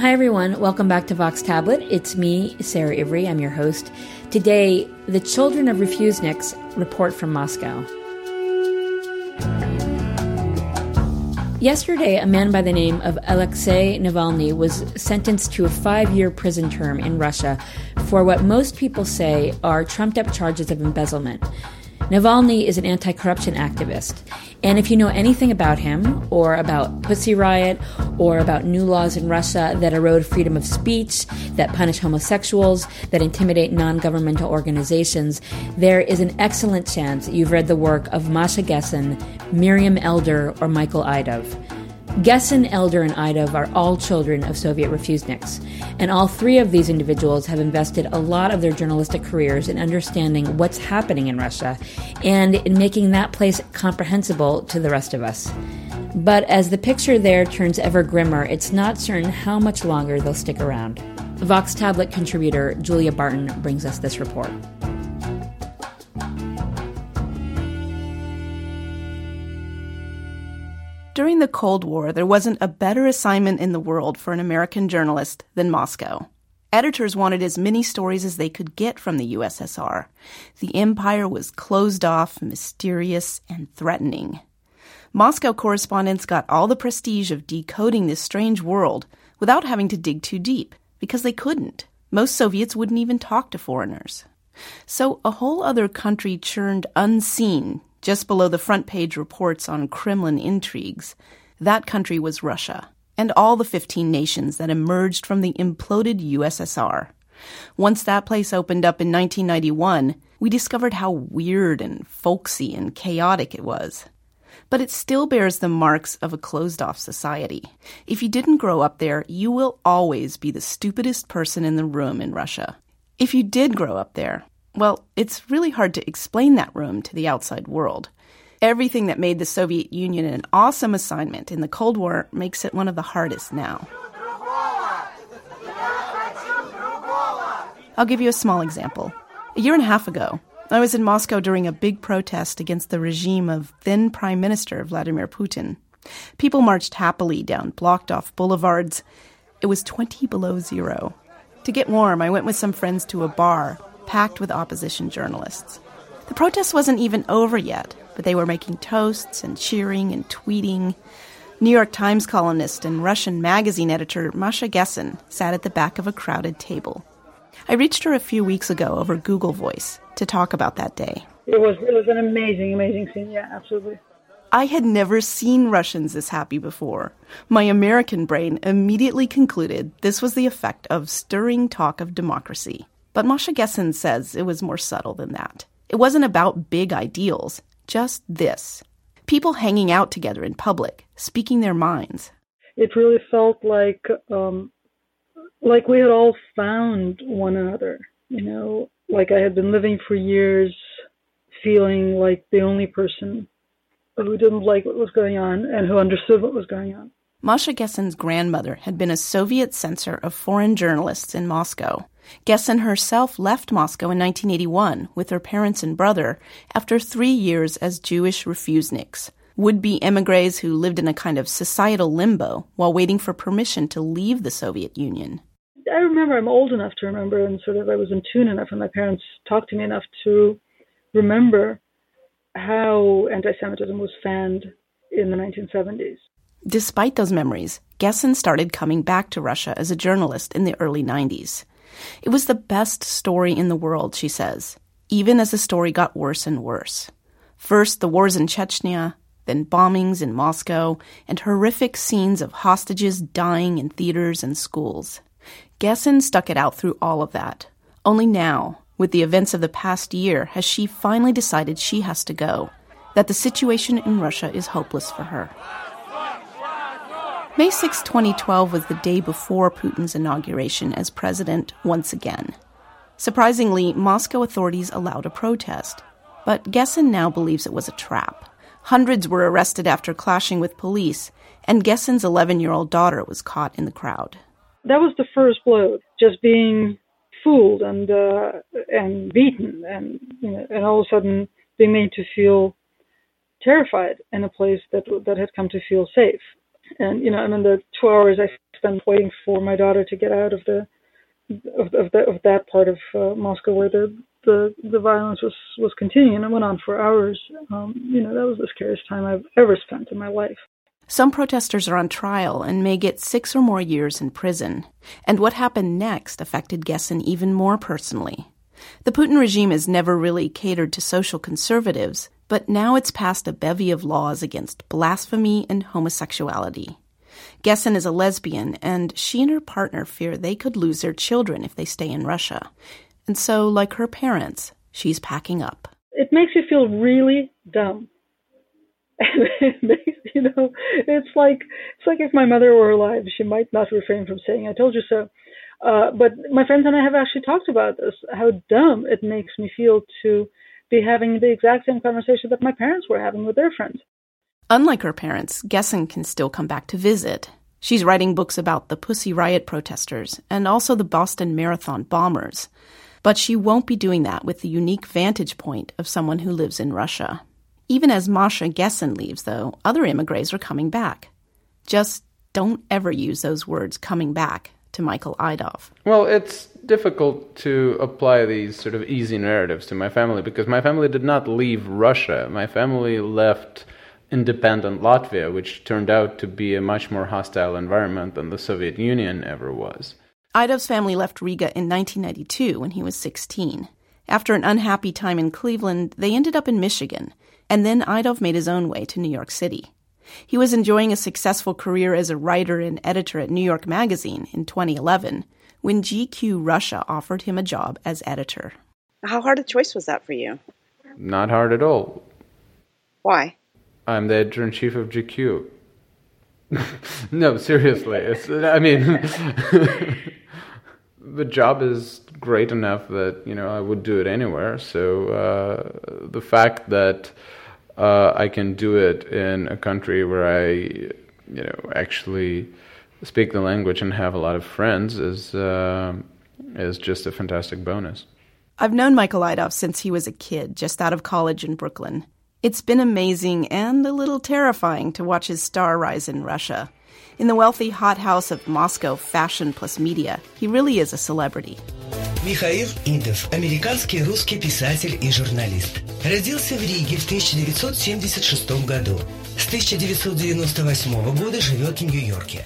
Hi, everyone. Welcome back to Vox Tablet. It's me, Sarah Ivry. I'm your host. Today, the children of refuseniks report from Moscow. Yesterday, a man by the name of Alexei Navalny was sentenced to a five year prison term in Russia for what most people say are trumped up charges of embezzlement. Navalny is an anti corruption activist. And if you know anything about him, or about Pussy Riot, or about new laws in Russia that erode freedom of speech, that punish homosexuals, that intimidate non governmental organizations, there is an excellent chance you've read the work of Masha Gessen, Miriam Elder, or Michael Idov. Gessen, Elder, and Idov are all children of Soviet refuseniks, and all three of these individuals have invested a lot of their journalistic careers in understanding what's happening in Russia and in making that place comprehensible to the rest of us. But as the picture there turns ever grimmer, it's not certain how much longer they'll stick around. Vox Tablet contributor Julia Barton brings us this report. During the Cold War, there wasn't a better assignment in the world for an American journalist than Moscow. Editors wanted as many stories as they could get from the USSR. The empire was closed off, mysterious, and threatening. Moscow correspondents got all the prestige of decoding this strange world without having to dig too deep, because they couldn't. Most Soviets wouldn't even talk to foreigners. So a whole other country churned unseen just below the front page reports on Kremlin intrigues. That country was Russia, and all the 15 nations that emerged from the imploded USSR. Once that place opened up in 1991, we discovered how weird and folksy and chaotic it was. But it still bears the marks of a closed off society. If you didn't grow up there, you will always be the stupidest person in the room in Russia. If you did grow up there, well, it's really hard to explain that room to the outside world. Everything that made the Soviet Union an awesome assignment in the Cold War makes it one of the hardest now. I'll give you a small example. A year and a half ago, I was in Moscow during a big protest against the regime of then Prime Minister Vladimir Putin. People marched happily down blocked off boulevards. It was 20 below zero. To get warm, I went with some friends to a bar packed with opposition journalists. The protest wasn't even over yet, but they were making toasts and cheering and tweeting. New York Times columnist and Russian magazine editor Masha Gessen sat at the back of a crowded table. I reached her a few weeks ago over Google Voice to talk about that day. It was it was an amazing, amazing scene. Yeah, absolutely. I had never seen Russians this happy before. My American brain immediately concluded this was the effect of stirring talk of democracy. But Masha Gessen says it was more subtle than that. It wasn't about big ideals, just this people hanging out together in public, speaking their minds. It really felt like um, like we had all found one another. You know, like I had been living for years, feeling like the only person who didn't like what was going on and who understood what was going on. Masha Gessen's grandmother had been a Soviet censor of foreign journalists in Moscow. Gessen herself left Moscow in 1981 with her parents and brother after three years as Jewish refuseniks, would be emigres who lived in a kind of societal limbo while waiting for permission to leave the Soviet Union. I remember I'm old enough to remember, and sort of I was in tune enough, and my parents talked to me enough to remember how anti Semitism was fanned in the 1970s. Despite those memories, Gessen started coming back to Russia as a journalist in the early 90s. It was the best story in the world, she says, even as the story got worse and worse. First, the wars in Chechnya, then bombings in Moscow, and horrific scenes of hostages dying in theaters and schools. Gessen stuck it out through all of that. Only now, with the events of the past year, has she finally decided she has to go, that the situation in Russia is hopeless for her. May 6, 2012 was the day before Putin's inauguration as president once again. Surprisingly, Moscow authorities allowed a protest. But Gessen now believes it was a trap. Hundreds were arrested after clashing with police, and Gessen's 11 year old daughter was caught in the crowd. That was the first blow, just being fooled and uh, and beaten, and you know, and all of a sudden being made to feel terrified in a place that that had come to feel safe and you know, I mean, the two hours I spent waiting for my daughter to get out of the of, of, the, of that part of uh, Moscow where the, the the violence was was continuing and went on for hours. Um, you know, that was the scariest time I've ever spent in my life. Some protesters are on trial and may get six or more years in prison. And what happened next affected Gessen even more personally. The Putin regime has never really catered to social conservatives, but now it's passed a bevy of laws against blasphemy and homosexuality. Gessen is a lesbian, and she and her partner fear they could lose their children if they stay in Russia. And so, like her parents, she's packing up. It makes you feel really dumb. And it makes, you know, it's like it's like if my mother were alive, she might not refrain from saying, "I told you so." Uh, but my friends and I have actually talked about this, how dumb it makes me feel to be having the exact same conversation that my parents were having with their friends. Unlike her parents, Gessen can still come back to visit. She's writing books about the Pussy Riot protesters and also the Boston Marathon bombers. But she won't be doing that with the unique vantage point of someone who lives in Russia. Even as Masha Gessen leaves, though, other immigrants are coming back. Just don't ever use those words coming back to Michael Idov. Well, it's difficult to apply these sort of easy narratives to my family because my family did not leave Russia. My family left independent Latvia, which turned out to be a much more hostile environment than the Soviet Union ever was. Idov's family left Riga in 1992 when he was 16. After an unhappy time in Cleveland, they ended up in Michigan, and then Idov made his own way to New York City. He was enjoying a successful career as a writer and editor at New York Magazine in 2011 when GQ Russia offered him a job as editor. How hard a choice was that for you? Not hard at all. Why? I'm the editor in chief of GQ. no, seriously. It's, I mean, the job is great enough that you know I would do it anywhere. So uh, the fact that uh, I can do it in a country where I, you know, actually speak the language and have a lot of friends is uh, is just a fantastic bonus. I've known Michael Idov since he was a kid, just out of college in Brooklyn. It's been amazing and a little terrifying to watch his star rise in Russia. In the wealthy hothouse of Moscow fashion plus media, he really is a celebrity. Михаил Идов, американский русский писатель и журналист. Родился в Риге в 1976 году. С 1998 года живет в Нью-Йорке.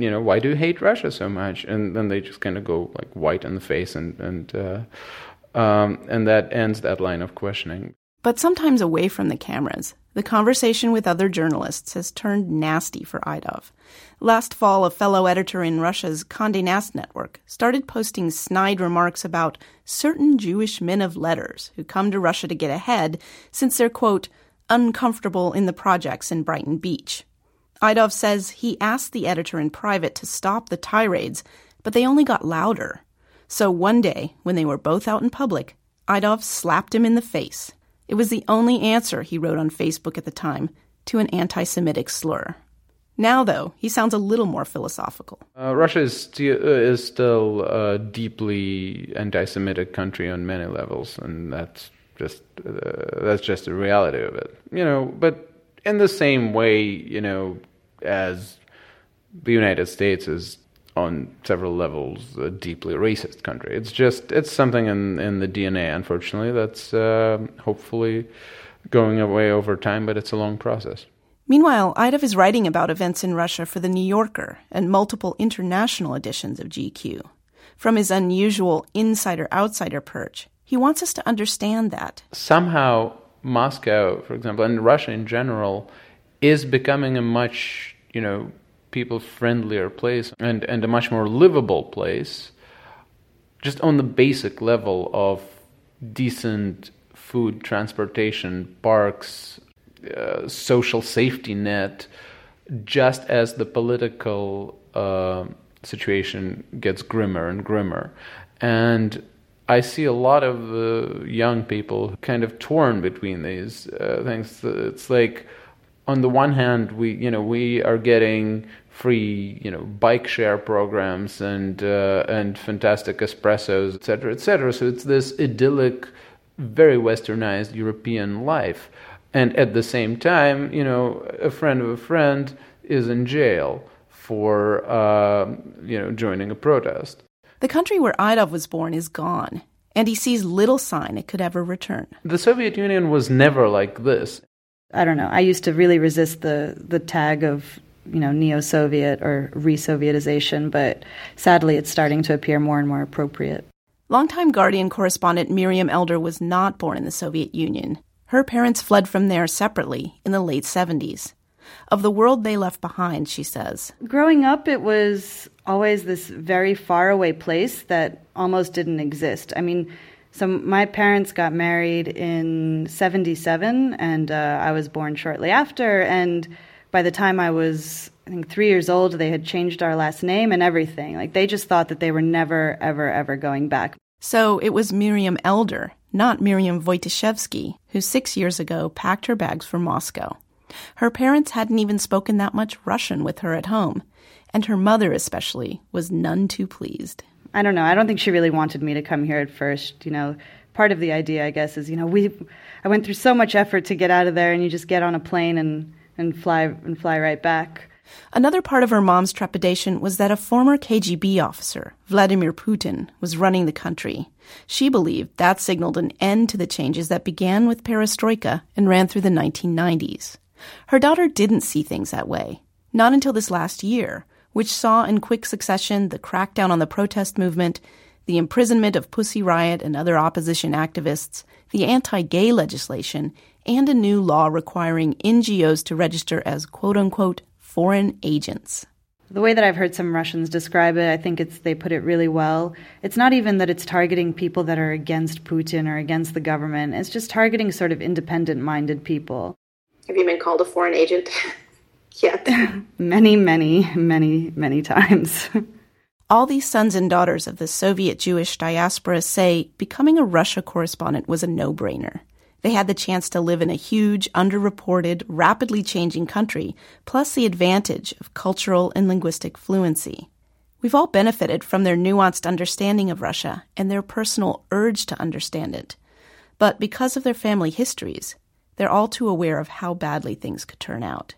you know, why do you hate Russia so much? And then they just kind of go like white in the face, and and uh, um, and that ends that line of questioning. But sometimes away from the cameras, the conversation with other journalists has turned nasty for Idov. Last fall, a fellow editor in Russia's Condé Nast network started posting snide remarks about certain Jewish men of letters who come to Russia to get ahead since they're, quote, uncomfortable in the projects in Brighton Beach. Idov says he asked the editor in private to stop the tirades, but they only got louder. So one day, when they were both out in public, Idov slapped him in the face. It was the only answer, he wrote on Facebook at the time, to an anti Semitic slur. Now, though, he sounds a little more philosophical. Uh, Russia is, uh, is still a deeply anti-Semitic country on many levels, and that's just uh, that's just the reality of it. You know, but in the same way, you know, as the United States is on several levels a deeply racist country. It's just it's something in in the DNA, unfortunately, that's uh, hopefully going away over time, but it's a long process. Meanwhile, Idov is writing about events in Russia for The New Yorker and multiple international editions of GQ. From his unusual insider outsider perch, he wants us to understand that. Somehow, Moscow, for example, and Russia in general, is becoming a much, you know, people friendlier place and, and a much more livable place, just on the basic level of decent food, transportation, parks, uh, social safety net, just as the political uh, situation gets grimmer and grimmer. And I see a lot of uh, young people kind of torn between these uh, things. It's like, on the one hand, we you know we are getting free you know bike share programs and uh, and fantastic espressos, etc., etc. So it's this idyllic, very westernized European life, and at the same time, you know, a friend of a friend is in jail for uh, you know joining a protest. The country where Idov was born is gone, and he sees little sign it could ever return. The Soviet Union was never like this. I don't know. I used to really resist the the tag of you know neo-Soviet or re-Sovietization, but sadly, it's starting to appear more and more appropriate. Longtime Guardian correspondent Miriam Elder was not born in the Soviet Union. Her parents fled from there separately in the late 70s of the world they left behind, she says. Growing up, it was always this very faraway place that almost didn't exist. I mean, so my parents got married in 77, and uh, I was born shortly after. And by the time I was, I think, three years old, they had changed our last name and everything. Like, they just thought that they were never, ever, ever going back. So it was Miriam Elder, not Miriam Wojciechowski, who six years ago packed her bags for Moscow. Her parents hadn't even spoken that much Russian with her at home, and her mother, especially, was none too pleased. I don't know. I don't think she really wanted me to come here at first. You know, part of the idea, I guess, is you know we, I went through so much effort to get out of there, and you just get on a plane and and fly and fly right back. Another part of her mom's trepidation was that a former KGB officer, Vladimir Putin, was running the country. She believed that signaled an end to the changes that began with perestroika and ran through the 1990s. Her daughter didn't see things that way, not until this last year, which saw in quick succession the crackdown on the protest movement, the imprisonment of Pussy Riot and other opposition activists, the anti gay legislation, and a new law requiring NGOs to register as quote unquote foreign agents. The way that I've heard some Russians describe it, I think it's they put it really well. It's not even that it's targeting people that are against Putin or against the government. It's just targeting sort of independent minded people. Have you been called a foreign agent yet? many, many, many, many times. All these sons and daughters of the Soviet Jewish diaspora say becoming a Russia correspondent was a no brainer. They had the chance to live in a huge, underreported, rapidly changing country, plus the advantage of cultural and linguistic fluency. We've all benefited from their nuanced understanding of Russia and their personal urge to understand it. But because of their family histories, they're all too aware of how badly things could turn out.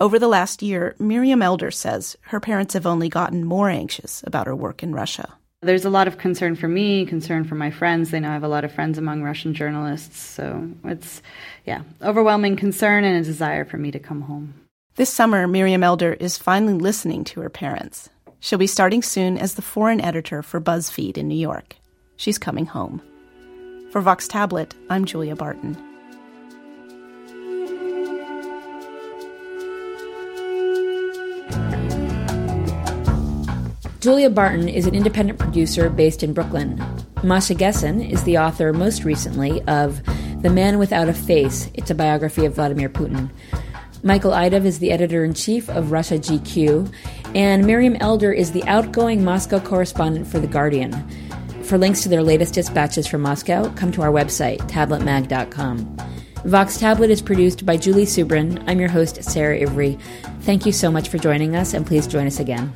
Over the last year, Miriam Elder says her parents have only gotten more anxious about her work in Russia. There's a lot of concern for me, concern for my friends. They know I have a lot of friends among Russian journalists. So it's, yeah, overwhelming concern and a desire for me to come home. This summer, Miriam Elder is finally listening to her parents. She'll be starting soon as the foreign editor for BuzzFeed in New York. She's coming home. For Vox Tablet, I'm Julia Barton. Julia Barton is an independent producer based in Brooklyn. Masha Gessen is the author most recently of The Man Without a Face. It's a biography of Vladimir Putin. Michael Idov is the editor in chief of Russia GQ, and Miriam Elder is the outgoing Moscow correspondent for The Guardian. For links to their latest dispatches from Moscow, come to our website, tabletmag.com. Vox Tablet is produced by Julie Subrin. I'm your host, Sarah Ivry. Thank you so much for joining us, and please join us again.